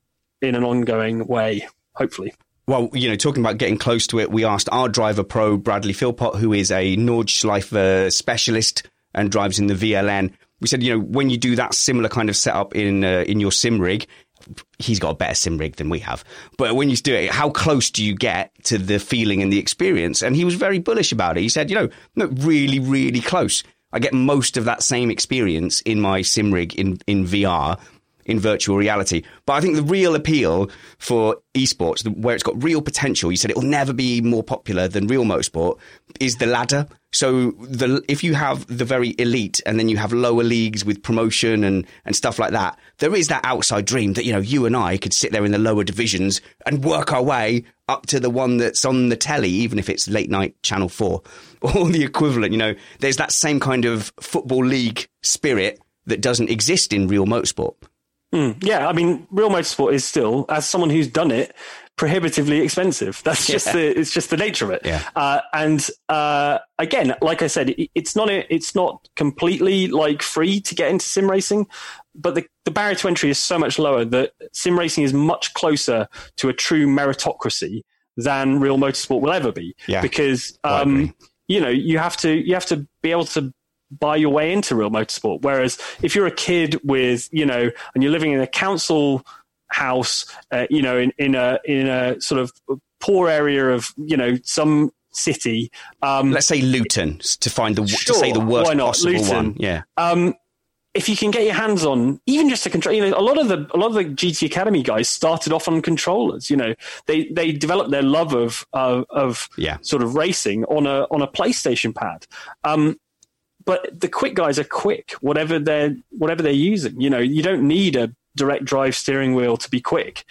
in an ongoing way, hopefully. Well, you know, talking about getting close to it, we asked our driver pro, Bradley Philpott, who is a Nordschleife specialist and drives in the VLN. We said, you know, when you do that similar kind of setup in uh, in your sim rig, he's got a better sim rig than we have. But when you do it, how close do you get to the feeling and the experience? And he was very bullish about it. He said, you know, no, really, really close. I get most of that same experience in my sim rig in, in VR in virtual reality. But I think the real appeal for esports, where it's got real potential, you said it will never be more popular than real motorsport, is the ladder. So the, if you have the very elite and then you have lower leagues with promotion and, and stuff like that, there is that outside dream that, you know, you and I could sit there in the lower divisions and work our way up to the one that's on the telly, even if it's late night channel four (laughs) or the equivalent. You know, there's that same kind of football league spirit that doesn't exist in real motorsport. Mm, yeah, I mean, real motorsport is still, as someone who's done it, prohibitively expensive. (laughs) That's just yeah. the it's just the nature of it. Yeah. Uh, and uh, again, like I said, it, it's not a, it's not completely like free to get into sim racing, but the, the barrier to entry is so much lower that sim racing is much closer to a true meritocracy than real motorsport will ever be. Yeah. Because um, you know you have to you have to be able to buy your way into real motorsport. Whereas if you're a kid with, you know, and you're living in a council house, uh, you know, in, in a in a sort of poor area of, you know, some city. Um, Let's say Luton to find the sure, to say the worst possible Luton. one. Yeah. Um, if you can get your hands on even just a control, you know, a lot of the a lot of the GT Academy guys started off on controllers. You know, they they developed their love of of, of yeah. sort of racing on a on a PlayStation pad. Um, but the quick guys are quick, whatever they're whatever they're using. You know, you don't need a direct drive steering wheel to be quick.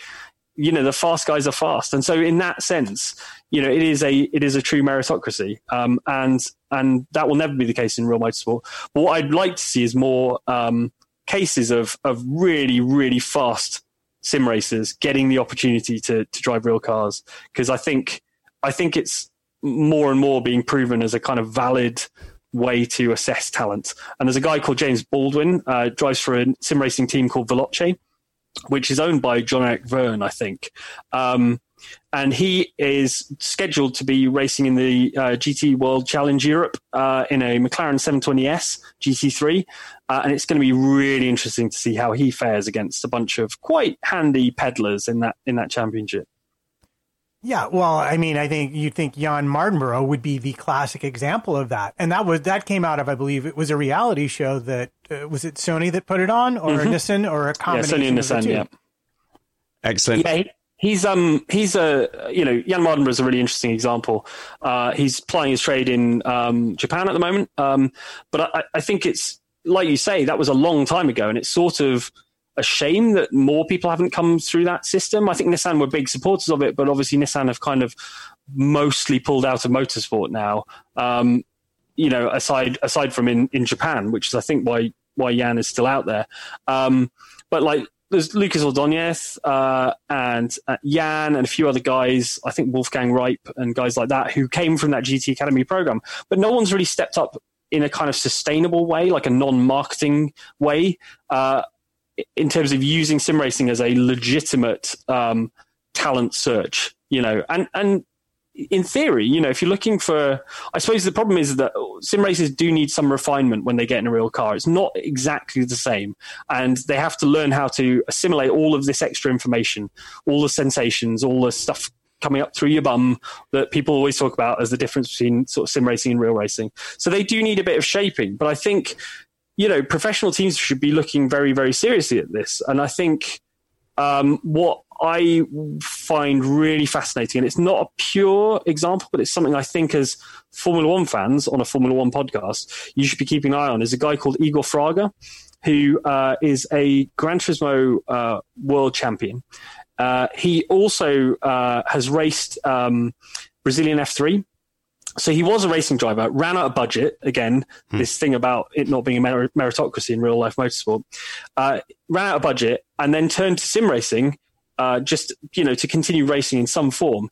You know, the fast guys are fast, and so in that sense, you know, it is a it is a true meritocracy, um, and and that will never be the case in real motorsport. But what I'd like to see is more um, cases of of really really fast sim racers getting the opportunity to to drive real cars because I think I think it's more and more being proven as a kind of valid way to assess talent. And there's a guy called James Baldwin, uh, drives for a sim racing team called Veloce, which is owned by Jean-Eric Vergne, I think. Um, and he is scheduled to be racing in the uh, GT World Challenge Europe uh, in a McLaren 720S GT3. Uh, and it's going to be really interesting to see how he fares against a bunch of quite handy peddlers in that in that championship. Yeah, well, I mean, I think you'd think Jan Mardenborough would be the classic example of that, and that was that came out of, I believe, it was a reality show that uh, was it Sony that put it on, or mm-hmm. Nissan, or a combination. Yeah, Sony and Nissan. Yeah, excellent. Yeah, he's um he's a you know Jan Mardenborough is a really interesting example. Uh, he's plying his trade in um, Japan at the moment, um, but I, I think it's like you say that was a long time ago, and it's sort of a shame that more people haven't come through that system. I think Nissan were big supporters of it, but obviously Nissan have kind of mostly pulled out of motorsport now. Um, you know, aside aside from in, in Japan, which is I think why why Jan is still out there. Um, but like there's Lucas Ordonez uh, and uh, and a few other guys. I think Wolfgang Reip and guys like that who came from that GT Academy program, but no one's really stepped up in a kind of sustainable way, like a non-marketing way. Uh, in terms of using sim racing as a legitimate um, talent search. You know, and and in theory, you know, if you're looking for, I suppose the problem is that sim racers do need some refinement when they get in a real car. It's not exactly the same. And they have to learn how to assimilate all of this extra information, all the sensations, all the stuff coming up through your bum that people always talk about as the difference between sort of sim racing and real racing. So they do need a bit of shaping. But I think, you know, professional teams should be looking very, very seriously at this. And I think um, what I find really fascinating, and it's not a pure example, but it's something I think as Formula One fans on a Formula One podcast, you should be keeping an eye on, is a guy called Igor Fraga, who uh, is a Gran Turismo uh, world champion. Uh, he also uh, has raced um, Brazilian F3 so he was a racing driver, ran out of budget. Again, hmm. this thing about it not being a meritocracy in real life motorsport, uh, ran out of budget and then turned to sim racing, uh, just you know to continue racing in some form.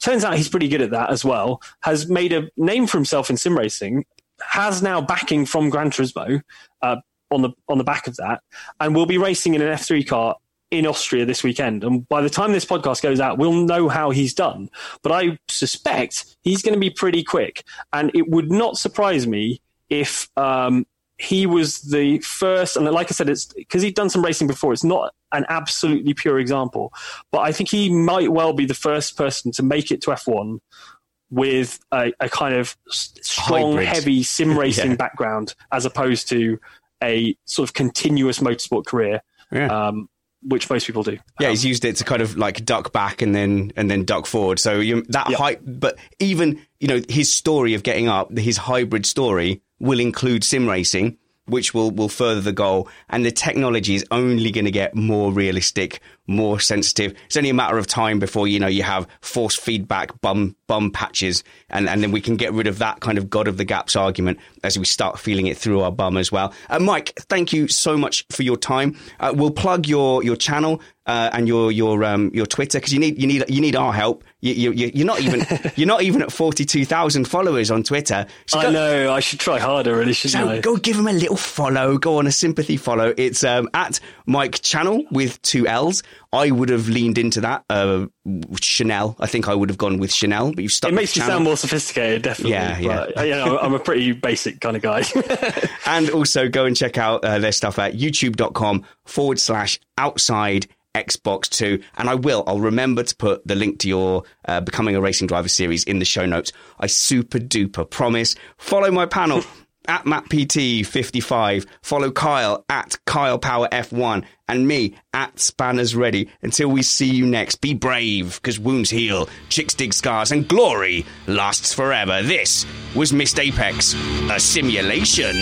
Turns out he's pretty good at that as well. Has made a name for himself in sim racing. Has now backing from Gran Turismo uh, on the on the back of that, and will be racing in an F3 car in Austria this weekend. And by the time this podcast goes out, we'll know how he's done. But I suspect he's going to be pretty quick. And it would not surprise me if um, he was the first. And like I said, it's because he'd done some racing before. It's not an absolutely pure example. But I think he might well be the first person to make it to F1 with a, a kind of strong, Hybrid. heavy sim (laughs) racing yeah. background as opposed to a sort of continuous motorsport career. Yeah. Um, which most people do. Yeah, um, he's used it to kind of like duck back and then and then duck forward. So you, that yep. height, but even you know his story of getting up, his hybrid story will include sim racing which will, will further the goal. And the technology is only going to get more realistic, more sensitive. It's only a matter of time before, you know, you have force feedback bum, bum patches. And, and then we can get rid of that kind of God of the gaps argument as we start feeling it through our bum as well. Uh, Mike, thank you so much for your time. Uh, we'll plug your, your channel uh, and your your um, your Twitter because you need you need you need our help. You, you, you're not even (laughs) you're not even at forty two thousand followers on Twitter. So I know I should try harder, really, shouldn't so I? Go give him a little follow. Go on a sympathy follow. It's um, at Mike Channell with two L's. I would have leaned into that. Uh, Chanel. I think I would have gone with Chanel, but you've stuck. It makes you sound more sophisticated, definitely. Yeah, yeah. But, you know, I'm a pretty (laughs) basic kind of guy. (laughs) and also go and check out uh, their stuff at youtube.com forward slash outside Xbox 2. And I will, I'll remember to put the link to your uh, Becoming a Racing Driver series in the show notes. I super duper promise. Follow my panel (laughs) at MattPT55. Follow Kyle at Kyle Power F1 and me at Spanners Ready. Until we see you next, be brave because wounds heal, chicks dig scars, and glory lasts forever. This was Missed Apex, a simulation.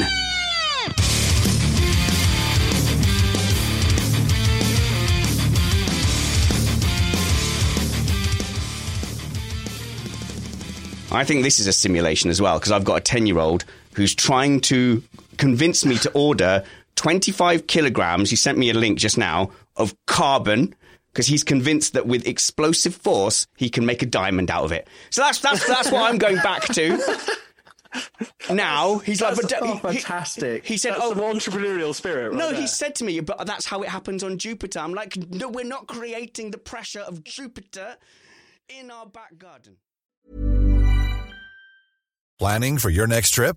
I think this is a simulation as well because I've got a 10 year old who's trying to convince me to order 25 kilograms. He sent me a link just now of carbon because he's convinced that with explosive force he can make a diamond out of it. So that's that's that's what I'm going back to. (laughs) Now he's that's like, but oh, fantastic. He, he said, that's "Oh, entrepreneurial spirit." Right no, there. he said to me, but that's how it happens on Jupiter. I'm like, no, we're not creating the pressure of Jupiter in our back garden. Planning for your next trip?